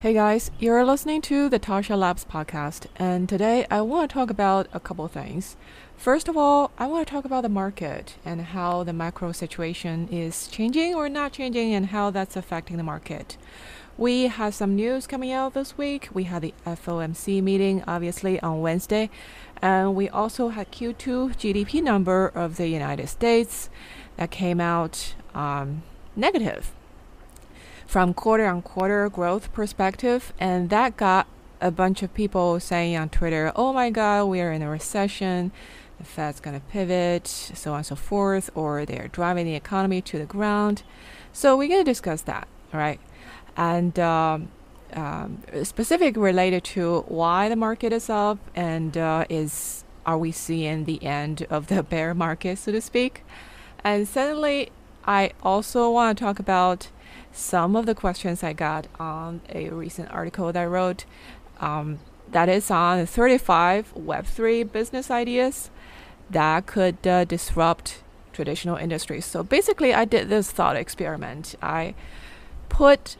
Hey guys, you're listening to the Tascha Labs podcast, and today I want to talk about a couple things. First of all, I want to talk about the market and how the macro situation is changing or not changing and how that's affecting the market. We have some news coming out this week. We had the FOMC meeting, obviously, on Wednesday, and we also had Q2 GDP number of the United States that came out um, negative from quarter on quarter growth perspective, and that got a bunch of people saying on Twitter, "Oh my God, we are in a recession." The Fed's going to pivot, so on and so forth, or they're driving the economy to the ground. So we're going to discuss that, right? And um, um, specific related to why the market is up and uh, is are we seeing the end of the bear market, so to speak? And secondly, I also want to talk about some of the questions I got on a recent article that I wrote. Um, that is on 35 Web3 business ideas that could uh, disrupt traditional industries. So basically, I did this thought experiment. I put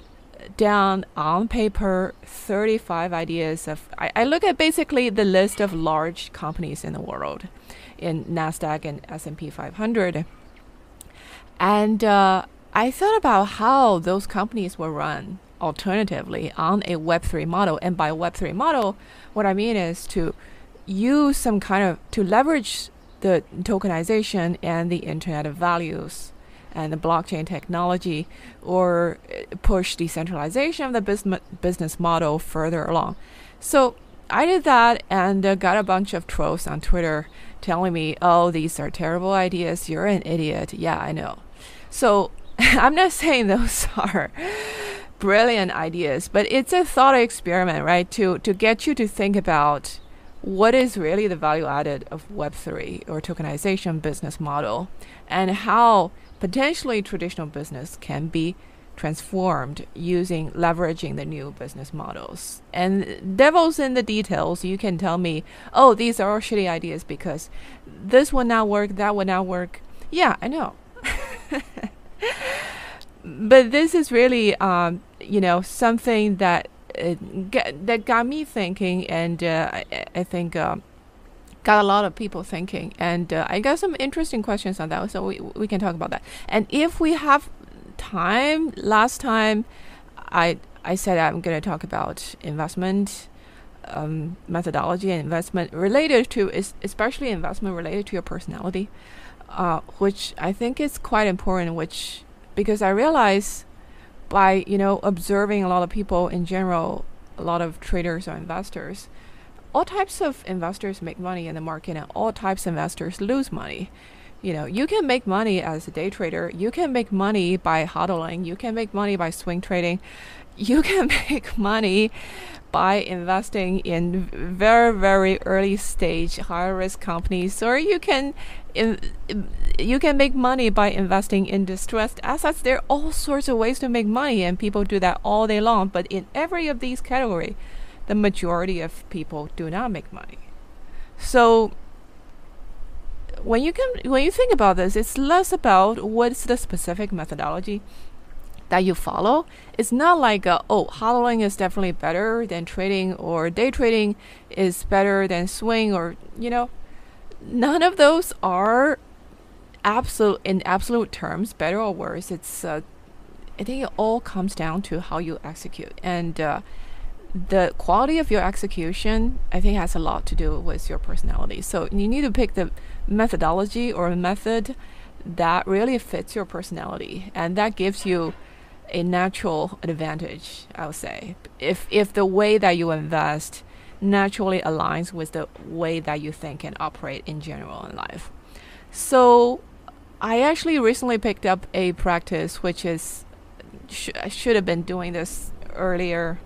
down on paper 35 ideas of I, I, look at basically the list of large companies in the world in nasdaq and s&p 500 and uh, I thought about how those companies were run alternatively on a Web3 model. And by Web3 model, what I mean is to use some kind of, to leverage the tokenization and the Internet of Values and the blockchain technology or uh, push decentralization of the business, business model further along. So I did that and uh, got a bunch of trolls on Twitter telling me, oh, these are terrible ideas. You're an idiot. Yeah, I know. So I'm not saying those are brilliant ideas, but it's a thought experiment, right? To to get you to think about what is really the value added of Web3 or tokenization business model and how potentially traditional business can be transformed using leveraging the new business models. And devil's in the details. You can tell me, oh, these are all shitty ideas because this would not work, that would not work. Yeah, I know. but this is really, um, you know, something that uh, get, that got me thinking, and uh, I, I, think um, got a lot of people thinking. And uh, I got some interesting questions on that, so we we can talk about that. And if we have time, last time, I I said I'm going to talk about investment. Um, methodology and investment related to is especially investment related to your personality, uh, which I think is quite important. Which because I realize by you know observing a lot of people in general, a lot of traders or investors, all types of investors make money in the market, and all types of investors lose money. You know, you can make money as a day trader. You can make money by hodling. You can make money by swing trading. You can make money by investing in very very early stage high risk companies or you can in, you can make money by investing in distressed assets. There are all sorts of ways to make money and people do that all day long. But in every of these category the majority of people do not make money. So when you can when you think about this it's less about what's the specific methodology that you follow. It's not like, uh, oh, hodling is definitely better than trading, or day trading is better than swing, or, you know, none of those are absolute in absolute terms better or worse. It's, uh, I think it all comes down to how you execute. And, uh, the quality of your execution, I think, has a lot to do with your personality. So you need to pick the methodology or method that really fits your personality, and that gives you a natural advantage, I would say. If if the way that you invest naturally aligns with the way that you think and operate in general in life. So I actually recently picked up a practice which is sh- I should have been doing this earlier.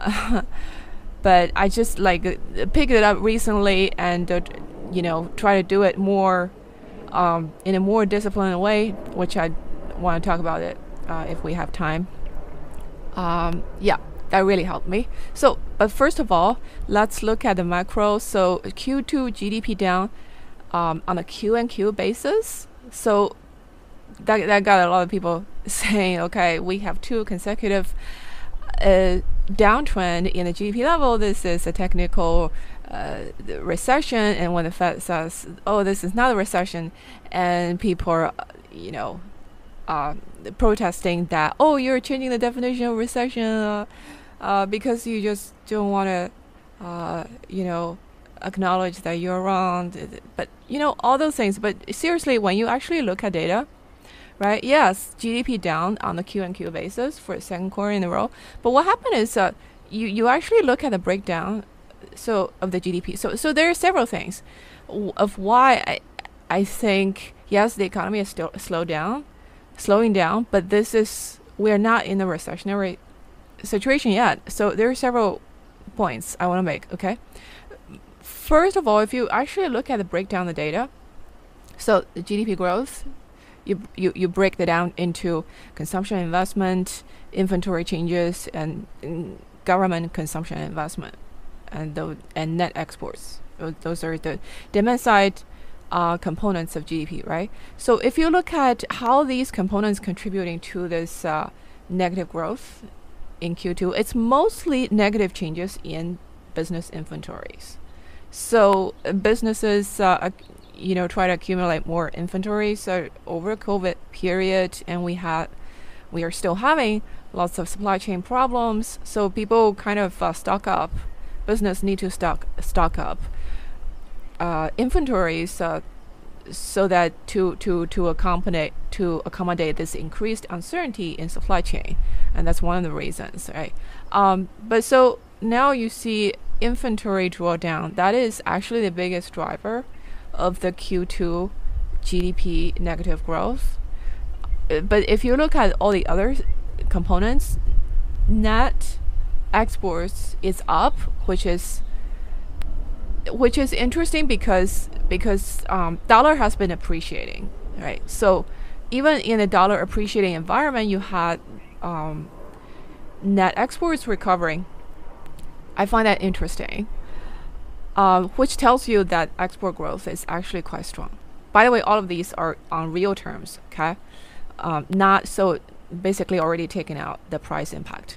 but I just like picked it up recently and uh, you know try to do it more um, in a more disciplined way, which I want to talk about it uh, if we have time. Um, yeah, that really helped me. So, but first of all, let's look at the macro. So Q2 GDP down um, on a Q and Q basis. So that that got a lot of people saying, okay, we have two consecutive a downtrend in the GDP level. This is a technical uh, recession, and when the Fed says, "Oh, this is not a recession," and people are, you know, uh, protesting that, "Oh, you're changing the definition of recession uh, because you just don't want to, uh, you know." acknowledge that you're wrong but you know all those things but seriously when you actually look at data right? Yes, GDP down on the Q and Q basis for the second quarter in a row. But what happened is uh, you you actually look at the breakdown so of the GDP. So so there are several things of why I I think yes the economy is still slowed down, slowing down, but this is we're not in a recessionary situation yet. So there are several points I want to make. Okay, first of all, if you actually look at the breakdown of the data, so the GDP growth you, you, you break that down into consumption investment, inventory changes, and, and government consumption investment, and the, and net exports. Those are the demand side uh, components of GDP, right? So if you look at how these components contributing to this uh, negative growth in Q2, it's mostly negative changes in business inventories. So uh, businesses uh, you know try to accumulate more inventory. So over COVID period, and we had we are still having lots of supply chain problems. So people kind of uh, stock up. Business need to stock stock up uh, inventories uh, so that to to to accommodate to accommodate this increased uncertainty in supply chain, and that's one of the reasons, right? Um, but so now you see inventory drawdown. That is actually the biggest driver of the Q2 GDP negative growth. Uh, but if you look at all the other components, net exports is up, which is which is interesting because because um, dollar has been appreciating, right? So even in a dollar appreciating environment, you had um, net exports recovering. I find that interesting uh, which tells you that export growth is actually quite strong. By the way, all of these are on real terms, okay? Um, not so basically already taken out the price impact.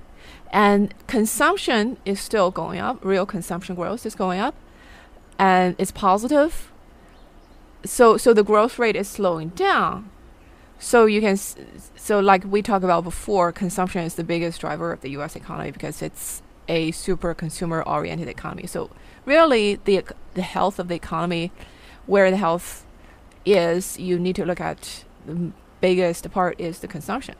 And consumption is still going up, real consumption growth is going up, and it's positive. So, so the growth rate is slowing down. So you can, so like we talked about before, consumption is the biggest driver of the U.S. economy because it's a super consumer oriented economy. So really the the health of the economy, where the health is, you need to look at the biggest part is the consumption.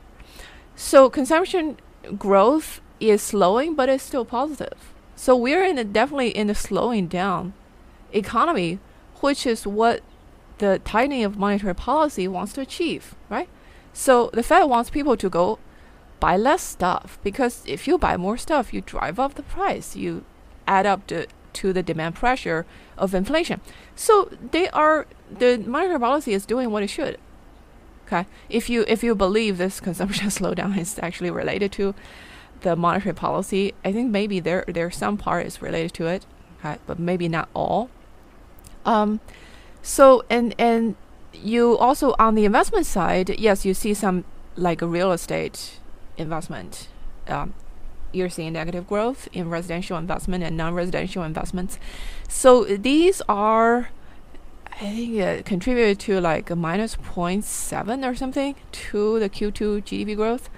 So consumption growth is slowing, but it's still positive. So we're in a, definitely in a slowing down economy, which is what the tightening of monetary policy wants to achieve, right? So the Fed wants people to go buy less stuff because if you buy more stuff, you drive up the price. You add up the to the demand pressure of inflation. So they are the monetary policy is doing what it should. Okay, if you if you believe this consumption slowdown is actually related to the monetary policy, I think maybe there there some part is related to it, okay, but maybe not all. Um, so and and you also on the investment side, yes, you see some like a real estate investment. Um, you're seeing negative growth in residential investment and non-residential investments. So these are, I think, uh, contributed to like a minus 0.7 or something to the Q2 GDP growth.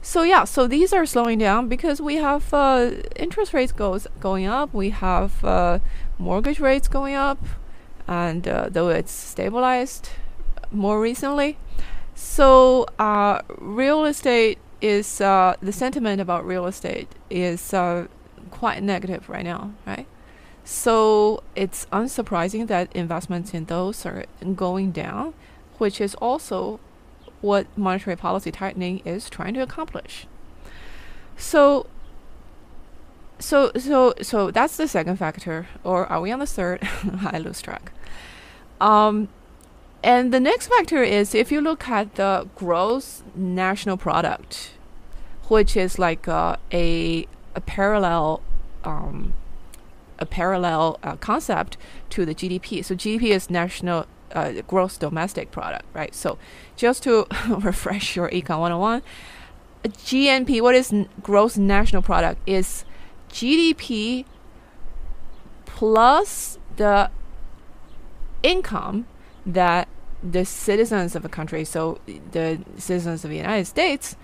So yeah, so these are slowing down because we have uh, interest rates goes going up. We have uh, mortgage rates going up, and uh, though it's stabilized more recently, so uh, real estate is uh, the sentiment about real estate is uh, quite negative right now, right? So it's unsurprising that investments in those are going down, which is also what monetary policy tightening is trying to accomplish. So so so so that's the second factor, or are we on the third? I lose track. Um, and the next factor is if you look at the gross national product, which is like uh, a a parallel um, a parallel uh, concept to the GDP. So GDP is national uh, gross domestic product, right? So just to refresh your Econ 101, GNP, what is gross national product? Is GDP plus the income that the citizens of a country, so the citizens of the United States,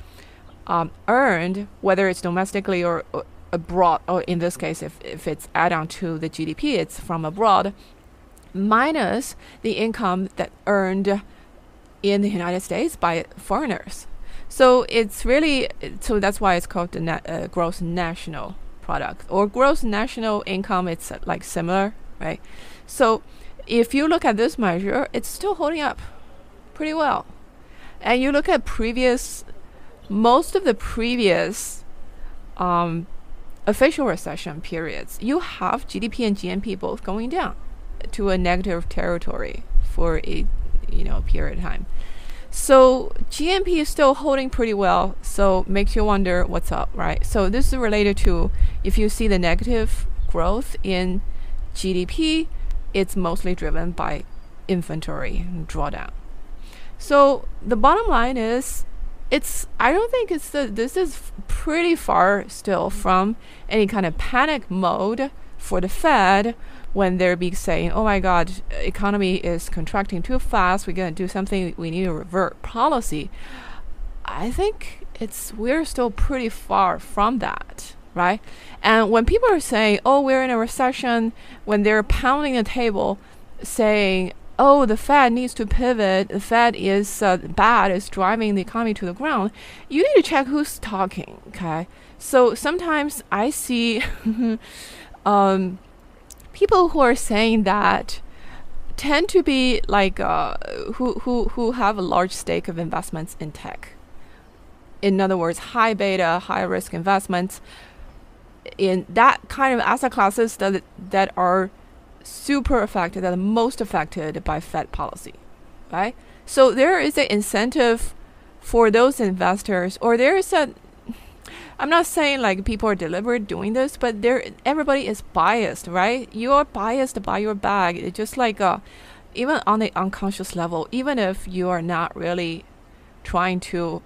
um, earned, whether it's domestically or, or abroad, or in this case, if, if it's add on to the GDP, it's from abroad, minus the income that earned in the United States by foreigners. So it's really so that's why it's called the na- uh, gross national product or gross national income. It's uh, like similar, right? So if you look at this measure, it's still holding up pretty well. And you look at previous, most of the previous um, official recession periods, you have GDP and GNP both going down to a negative territory for a you know period of time. So GNP is still holding pretty well, so makes you wonder what's up, right? So this is related to if you see the negative growth in GDP, it's mostly driven by inventory drawdown. So the bottom line is it's I don't think it's the this is pretty far still from any kind of panic mode for the Fed when they're be saying, "Oh my God, economy is contracting too fast. We're gonna do something. We need to revert policy." I think it's we're still pretty far from that, right? And when people are saying, "Oh, we're in a recession," when they're pounding the table, saying, "Oh, the Fed needs to pivot. The Fed is uh, bad. It's driving the economy to the ground." You need to check who's talking. Okay, so sometimes I see. um, people who are saying that tend to be like uh, who who who have a large stake of investments in tech. In other words, high beta, high risk investments in that kind of asset classes that that are super affected, that are most affected by Fed policy, right? So there is an incentive for those investors, or there is a I'm not saying like people are deliberate doing this, but there everybody is biased, right? You are biased by your bag. It's just like uh, even on the unconscious level, even if you are not really trying to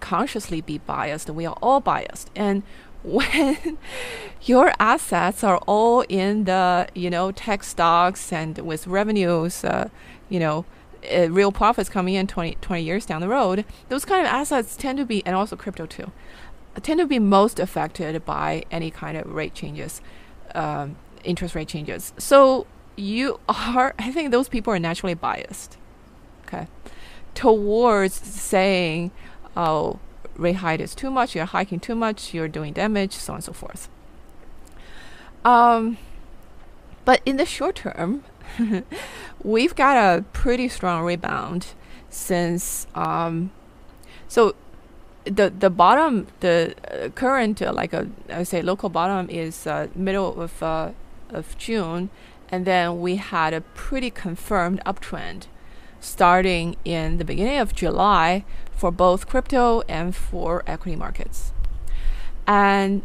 consciously be biased, we are all biased. And when your assets are all in the you know tech stocks and with revenues, uh, you know. Uh, real profits coming in 20, 20 years down the road, those kind of assets tend to be, and also crypto too, tend to be most affected by any kind of rate changes, um, interest rate changes. So you are, I think those people are naturally biased, okay, towards saying, oh, rate hike is too much, you're hiking too much, you're doing damage, so on and so forth. Um, but in the short term, we've got a pretty strong rebound since um, so the the bottom, the uh, current uh, like a I say local bottom is uh, middle of uh, of June, and then we had a pretty confirmed uptrend starting in the beginning of July for both crypto and for equity markets. And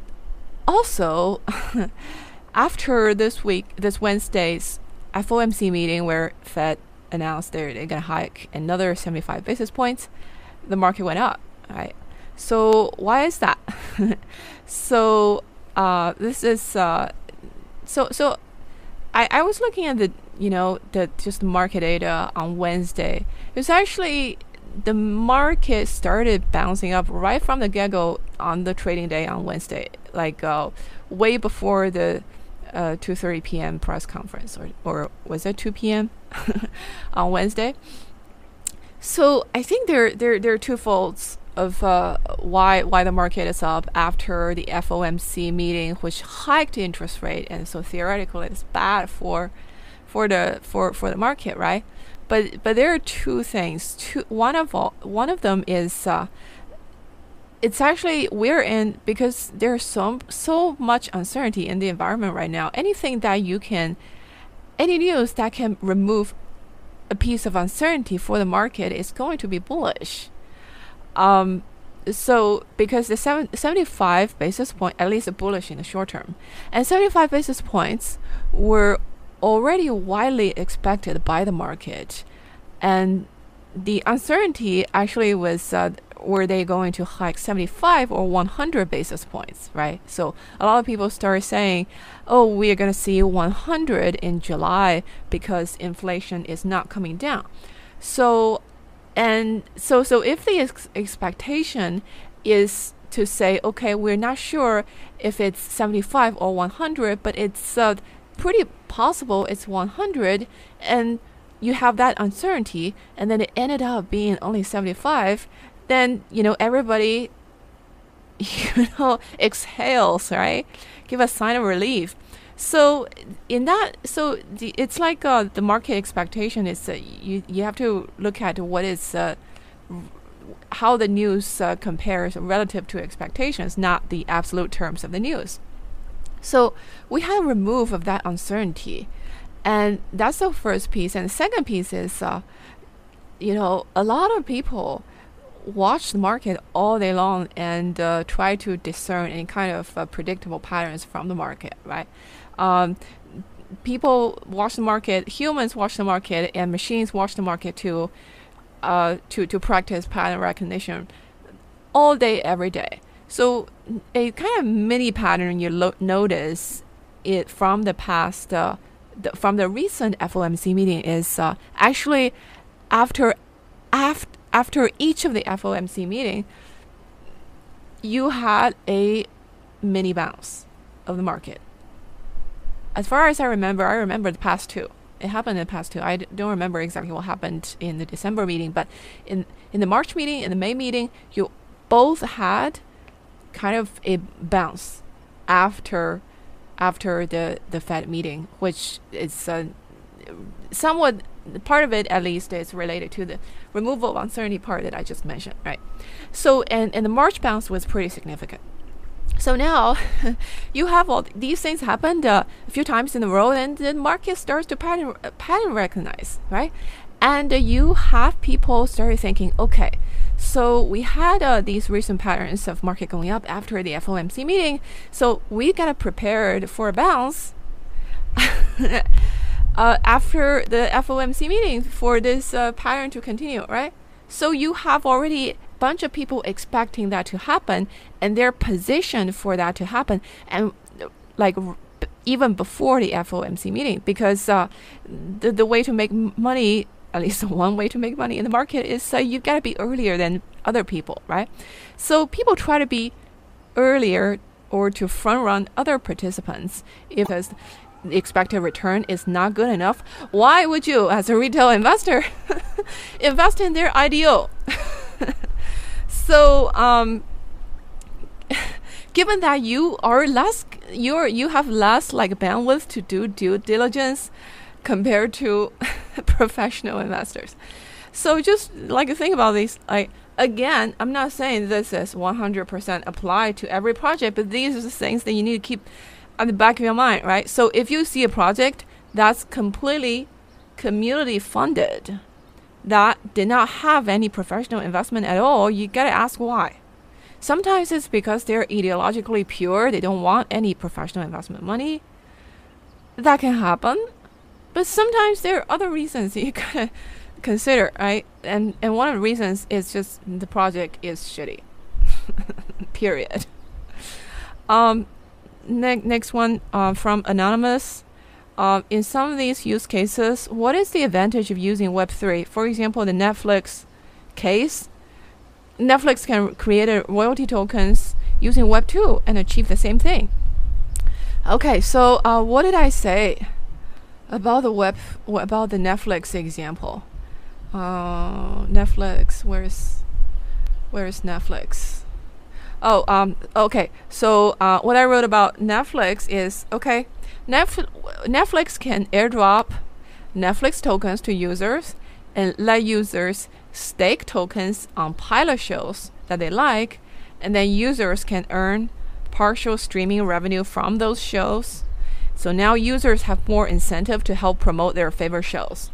also, after this week, this Wednesday's FOMC meeting where Fed announced they're, they're going to hike another 75 basis points, the market went up. Right? So why is that? so uh, this is uh, so so. I, I was looking at the you know the just market data on Wednesday. It was actually the market started bouncing up right from the get go on the trading day on Wednesday, like uh, way before the uh, 2:30 p.m. press conference, or or was it 2 p.m. on Wednesday? So I think there there there are two folds of uh, why why the market is up after the FOMC meeting, which hiked interest rate, and so theoretically it's bad for for the for for the market, right? But but there are two things. Two one of all one of them is. Uh, it's actually we're in because there's so so much uncertainty in the environment right now. Anything that you can, any news that can remove a piece of uncertainty for the market is going to be bullish. Um, so because the seven, 75 basis point at least bullish in the short term and 75 basis points were already widely expected by the market and the uncertainty actually was uh, were they going to hike 75 or 100 basis points, right? So a lot of people started saying, oh, we are going to see 100 in July because inflation is not coming down. So, and so, so if the ex- expectation is to say, okay, we're not sure if it's 75 or 100, but it's uh, pretty possible it's 100, and you have that uncertainty, and then it ended up being only 75, then, you know, everybody, you know, exhales, right? Give a sign of relief. So in that, so the, it's like uh, the market expectation is uh, you you have to look at what is uh, how the news uh, compares relative to expectations, not the absolute terms of the news. So we have a remove of that uncertainty, and that's the first piece. And the second piece is, uh, you know, a lot of people watch the market all day long and uh, try to discern any kind of uh, predictable patterns from the market, right? Um, people watch the market, humans watch the market, and machines watch the market too uh, to to practice pattern recognition all day, every day. So a kind of mini pattern you lo- notice it from the past, uh, the, from the recent FOMC meeting is uh, actually after after after each of the FOMC meeting, you had a mini bounce of the market. As far as I remember, I remember the past two it happened in the past two. I d- don't remember exactly what happened in the December meeting, but in in the March meeting, in the May meeting, you both had kind of a bounce after after the the Fed meeting, which is uh, somewhat part of it at least is related to the removal of uncertainty part that I just mentioned, right? So and and the March bounce was pretty significant. So now you have all these things happened uh, a few times in a row, and the market starts to pattern uh, pattern recognize, right? And you have people start thinking, okay, so we had uh, these recent patterns of market going up after the FOMC meeting, so we got prepared for a bounce. Uh, after the FOMC meeting for this uh, pattern to continue, right? So you have already a bunch of people expecting that to happen and they're positioned for that to happen and like even before the FOMC meeting because uh, the, the way to make money at least one way to make money in the market is uh, you've got to be earlier than other people right? So people try to be earlier or to front run other participants if the expected return is not good enough. Why would you as a retail investor invest in their IDO so um, given that you are less you're you have less like bandwidth to do due diligence compared to professional investors so just like think about this like again i'm not saying this is 100% applied to every project but these are the things that you need to keep at the back of your mind right so if you see a project that's completely community funded that did not have any professional investment at all, you gotta ask why. Sometimes it's because they're ideologically pure, they don't want any professional investment money. That can happen. But sometimes there are other reasons you gotta consider, right? And and one of the reasons is just the project is shitty. Period. Um, ne- next one uh, from Anonymous. Uh, in some of these use cases, what is the advantage of using Web3? For example, the Netflix case, Netflix can create a royalty tokens using Web2 and achieve the same thing. Okay, so uh, what did I say about the web about the Netflix example? Uh, Netflix, where's where's Netflix? Oh, um, okay. So uh, what I wrote about Netflix is okay. Netflix can airdrop Netflix tokens to users and let users stake tokens on pilot shows that they like, and then users can earn partial streaming revenue from those shows. So now users have more incentive to help promote their favorite shows,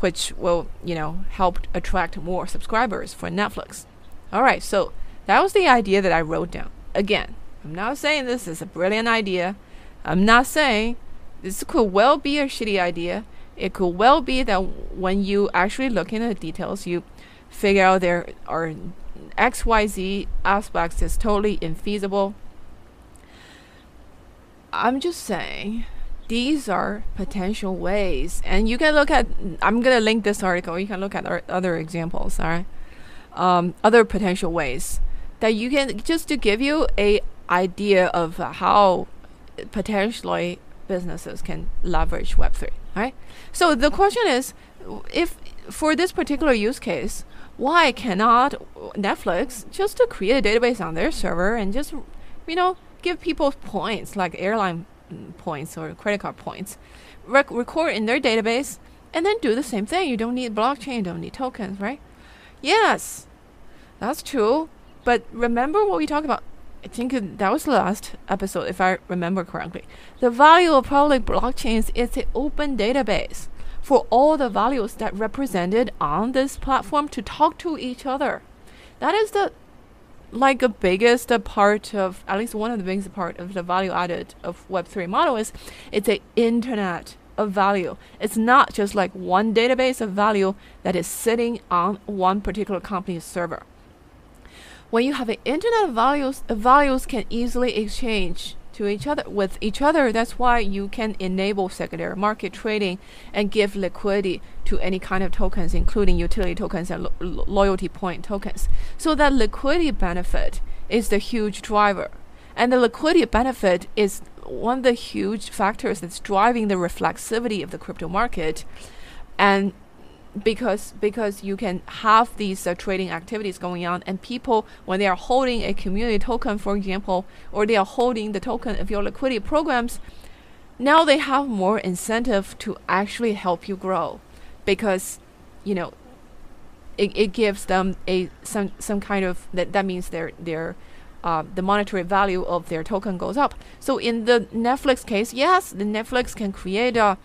which will, you know, help attract more subscribers for Netflix. All right, so that was the idea that I wrote down. Again, I'm not saying this is a brilliant idea. I'm not saying this could well be a shitty idea. It could well be that when you actually look into the details, you figure out there are XYZ aspects is totally infeasible. I'm just saying these are potential ways. And you can look at i'm going to link this article. You can look at other examples all right? Um, other potential ways that you can just to give you a idea of how potentially businesses can leverage web3 right? So the question is if for this particular use case why cannot netflix just to create a database on their server and just you know give people points like airline points or credit card points, rec- record in their database, and then do the same thing. You don't need blockchain, don't need tokens, right? Yes, that's true. But remember what we talked about? I think that was the last episode, if I remember correctly. The value of public blockchains is the open database for all the values that represented on this platform to talk to each other. That is the like the biggest part of at least one of the biggest part of the value added of web3 model is it's a internet of value. It's not just like one database of value that is sitting on one particular company's server. When you have an internet of values values can easily exchange to each other with each other. That's why you can enable secondary market trading and give liquidity to any kind of tokens, including utility tokens and lo loyalty point tokens. So that liquidity benefit is the huge driver. And the liquidity benefit is one of the huge factors that's driving the reflexivity of the crypto market. And because because you can have these uh, trading activities going on and people when they are holding a community token for example or they are holding the token of your liquidity programs now they have more incentive to actually help you grow because you know it, it gives them a some some kind of that that means their their uh, the monetary value of their token goes up. So in the netflix case yes the netflix can create a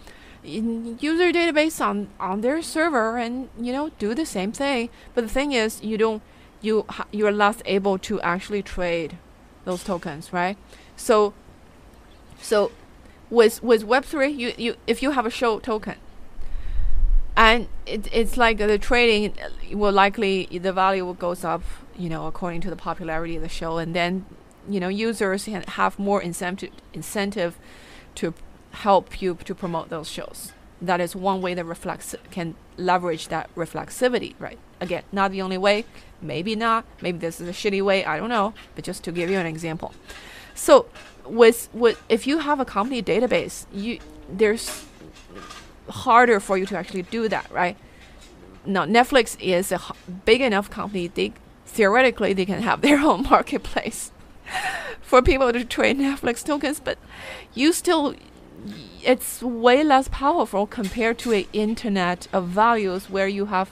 user database on on their server and you know do the same thing. But the thing is you don't you you're less able to actually trade those tokens right? So so with with web3 you, you if you have a show token and it, it's like the trading will likely the value will goes up you know according to the popularity of the show. And then you know users have more incentive incentive to help you to promote those shows. That is one way that Netflix can leverage that reflexivity, right? Again, not the only way. Maybe not. Maybe this is a shitty way. I don't know. But just to give you an example. So, with with if you have a company database, you there's harder for you to actually do that, right? Now, Netflix is a big enough company. They theoretically they can have their own marketplace for people to trade Netflix tokens, but you still it's way less powerful compared to an internet of values where you have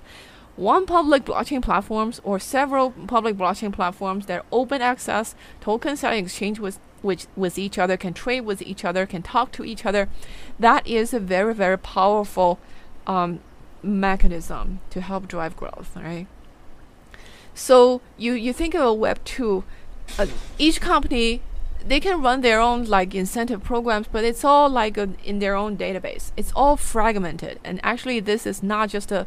one public blockchain platforms or several public blockchain platforms that open access tokens that exchange with which with each other can trade with each other can talk to each other. That is a very very powerful um, mechanism to help drive growth right? So you you think of a web 2 uh, each company they can run their own like incentive programs, but it's all like a, in their own database. It's all fragmented, and actually, this is not just a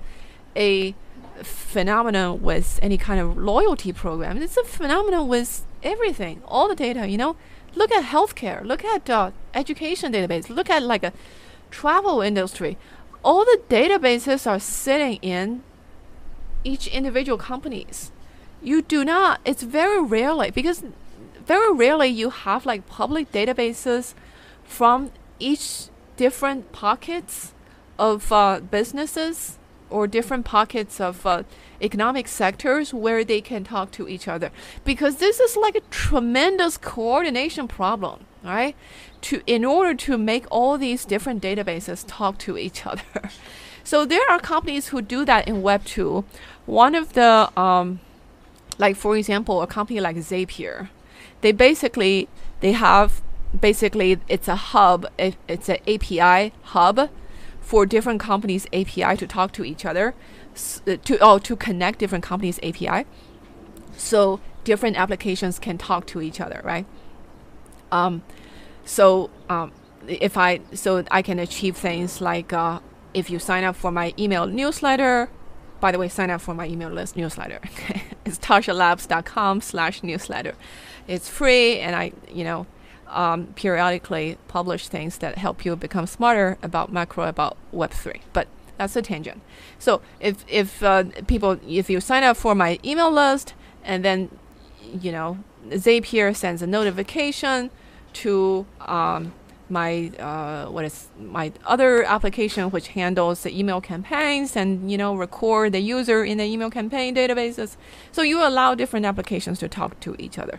a phenomenon with any kind of loyalty program. It's a phenomenon with everything, all the data. You know, look at healthcare, look at uh, education database, look at like a travel industry. All the databases are sitting in each individual companies. You do not. It's very rarely because very rarely you have like public databases from each different pockets of uh, businesses or different pockets of uh, economic sectors where they can talk to each other. Because this is like a tremendous coordination problem right? To in order to make all these different databases talk to each other. So there are companies who do that in web 2 one of the um, like for example a company like zapier they basically they have basically it's a hub it, it's an api hub for different companies api to talk to each other to oh to connect different companies api so different applications can talk to each other right? Um, so um, if i so i can achieve things like uh, if you sign up for my email newsletter by the way, sign up for my email list newsletter. it's taschalabs.com slash newsletter. It's free, and I, you know, um, periodically publish things that help you become smarter about macro, about Web3. But that's a tangent. So if if uh, people, if you sign up for my email list, and then, you know, Zapier sends a notification to um, my uh, what is my other application which handles the email campaigns and you know record the user in the email campaign databases. So you allow different applications to talk to each other.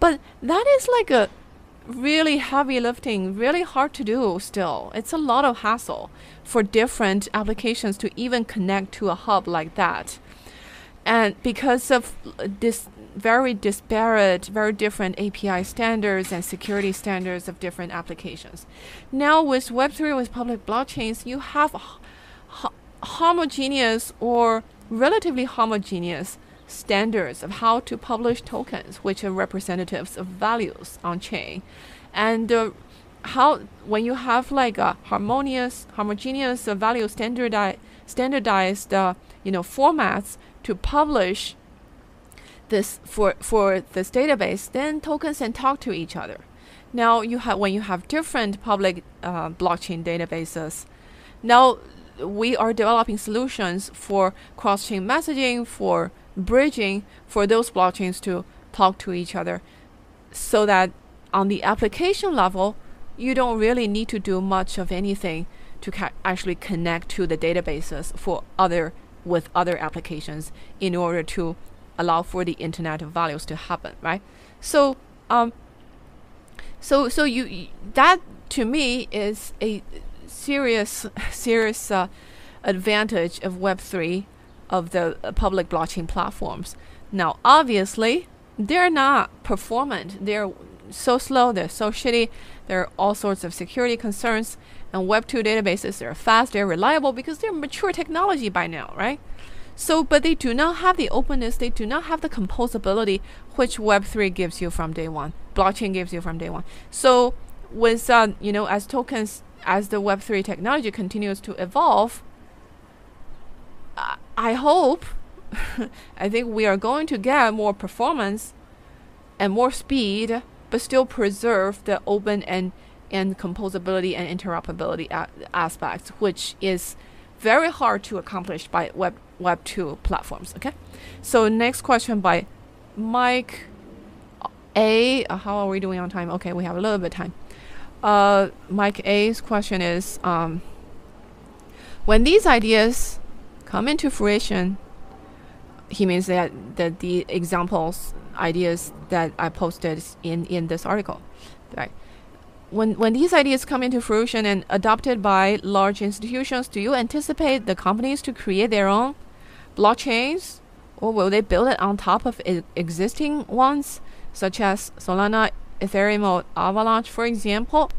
But that is like a really heavy lifting really hard to do still. It's a lot of hassle for different applications to even connect to a hub like that. And because of this very disparate, very different API standards and security standards of different applications. Now, with Web3, with public blockchains, you have homogeneous or relatively homogeneous standards of how to publish tokens, which are representatives of values on chain. And uh, how, when you have like a harmonious, homogeneous uh, value standardized, standardized uh, you know, formats to publish this for for this database, then tokens can talk to each other. Now you have when you have different public uh, blockchain databases, now we are developing solutions for cross-chain messaging, for bridging, for those blockchains to talk to each other, so that on the application level, you don't really need to do much of anything to actually connect to the databases for other with other applications in order to allow for the internet of values to happen, right? So, um, so so you that to me is a serious serious uh, advantage of Web three of the uh, public blockchain platforms. Now, obviously, they're not performant. They're so slow. They're so shitty. There are all sorts of security concerns. And Web two databases they're fast. They're reliable because they're mature technology by now, right? So, but they do not have the openness, they do not have the composability which Web3 gives you from day one, blockchain gives you from day one. So, with, uh, you know, as tokens, as the Web3 technology continues to evolve, I hope, I think we are going to get more performance and more speed, but still preserve the open and, and composability and interoperability aspects, which is very hard to accomplish by Web Web two platforms. Okay, so next question by Mike A. Uh, how are we doing on time? Okay, we have a little bit of time. Uh, Mike A's question is um, when these ideas come into fruition, he means that, that the examples, ideas that I posted in, in this article, right? When, when these ideas come into fruition and adopted by large institutions, do you anticipate the companies to create their own blockchains, or will they build it on top of existing ones, such as Solana, Ethereum, or Avalanche, for example?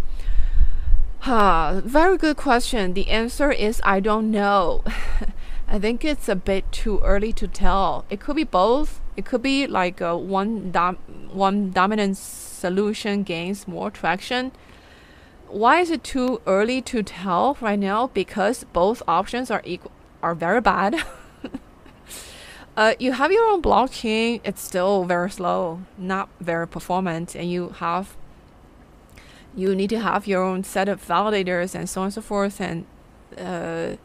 Ah, very good question. The answer is I don't know. I think it's a bit too early to tell. It could be both. It could be like one dom- one dominant solution gains more traction why is it too early to tell right now? Because both options are equal are very bad. uh, you have your own blockchain, it's still very slow, not very performant, and you have you need to have your own set of validators and so on and so forth. And uh,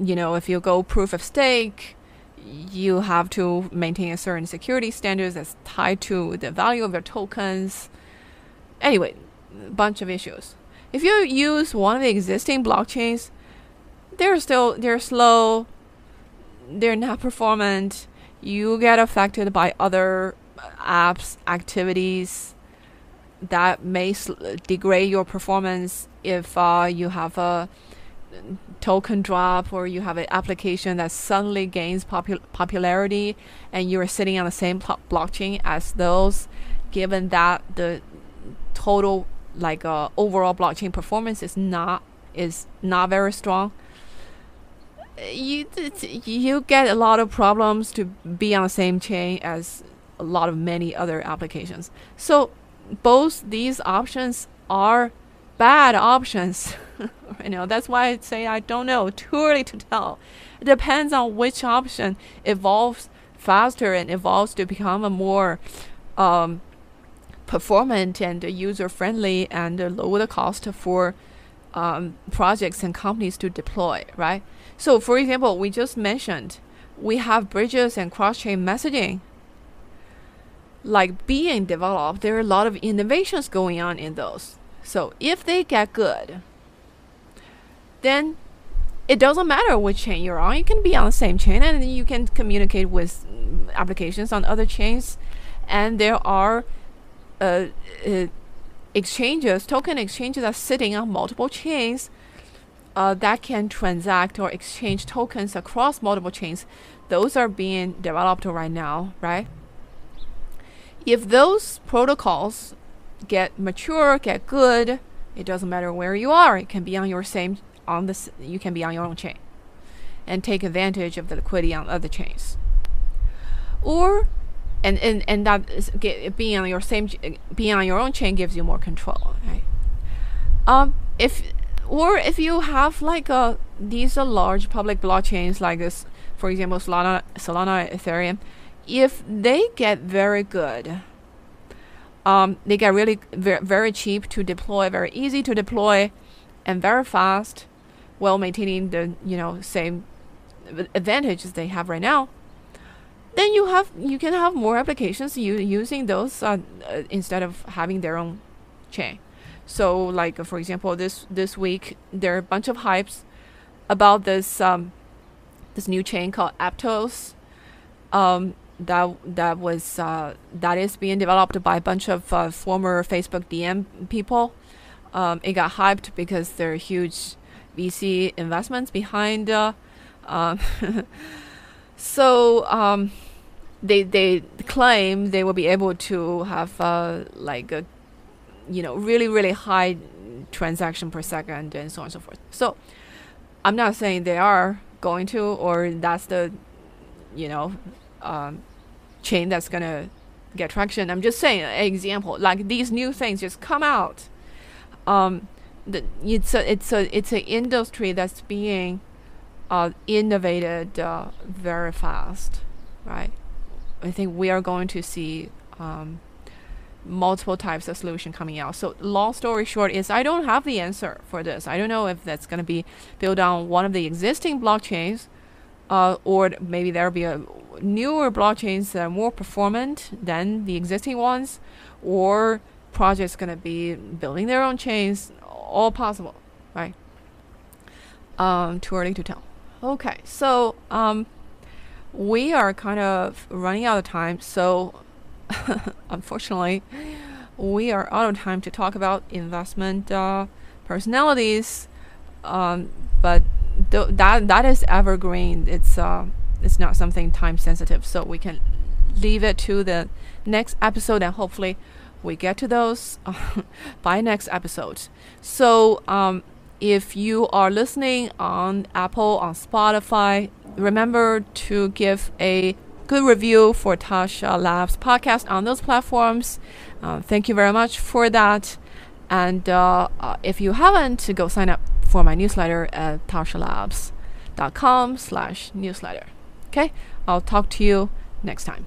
you know, if you go proof of stake, you have to maintain a certain security standards that's tied to the value of your tokens. Anyway, a bunch of issues. If you use one of the existing blockchains, they're still they're slow, they're not performant. You get affected by other apps activities that may degrade your performance if uh, you have a token drop or you have an application that suddenly gains popu- popularity and you're sitting on the same blockchain as those given that the total like uh, overall blockchain performance is not is not very strong you you get a lot of problems to be on the same chain as a lot of many other applications. So both these options are bad options you know, that's why I say I don't know. Too early to tell. It depends on which option evolves faster and evolves to become a more um, performant and user friendly and lower the cost for um, projects and companies to deploy, right? So, for example, we just mentioned we have bridges and cross chain messaging like being developed. There are a lot of innovations going on in those. So, if they get good, then it doesn't matter which chain you're on. You can be on the same chain and you can communicate with applications on other chains. And there are uh, uh, exchanges, token exchanges are sitting on multiple chains uh, that can transact or exchange tokens across multiple chains. Those are being developed right now, right? If those protocols get mature, get good, it doesn't matter where you are. It can be on your same on this. You can be on your own chain, and take advantage of the liquidity on other chains. Or and and and that is get, being on your same being on your own chain gives you more control right um if or if you have like a these are large public blockchains like this for example solana solana ethereum if they get very good um they get really very, cheap to deploy very easy to deploy and very fast while maintaining the you know same advantages they have right now then you have you can have more applications using those uh, uh, instead of having their own chain. So like for example, this this week there are a bunch of hypes about this um, this new chain called Aptos. Um, that that was uh, that is being developed by a bunch of uh, former Facebook Diem people. Um, it got hyped because there are huge VC investments behind. Uh, um, So um, they they claim they will be able to have uh, like a you know really really high transaction per second and so on and so forth. So I'm not saying they are going to or that's the you know um, chain that's gonna get traction. I'm just saying an example like these new things just come out. Um, the, it's a it's a it's an industry that's being uh, innovated uh, very fast, right? I think we are going to see um, multiple types of solution coming out. So long story short is I don't have the answer for this. I don't know if that's going to be built on one of the existing blockchains, uh, or maybe there'll be a newer blockchains that are more performant than the existing ones, or projects going to be building their own chains. All possible, right? Um, too early to tell. Okay, so um, we are kind of running out of time. So unfortunately, we are out of time to talk about investment uh, personalities. Um, but th- that that is evergreen. It's uh, it's not something time sensitive. So we can leave it to the next episode, and hopefully we get to those by next episode. So um, if you are listening on Apple, on Spotify, remember to give a good review for Tascha Labs podcast on those platforms. Uh, thank you very much for that. And uh, uh, if you haven't, go sign up for my newsletter at taschalabs.com slash newsletter. Okay, I'll talk to you next time.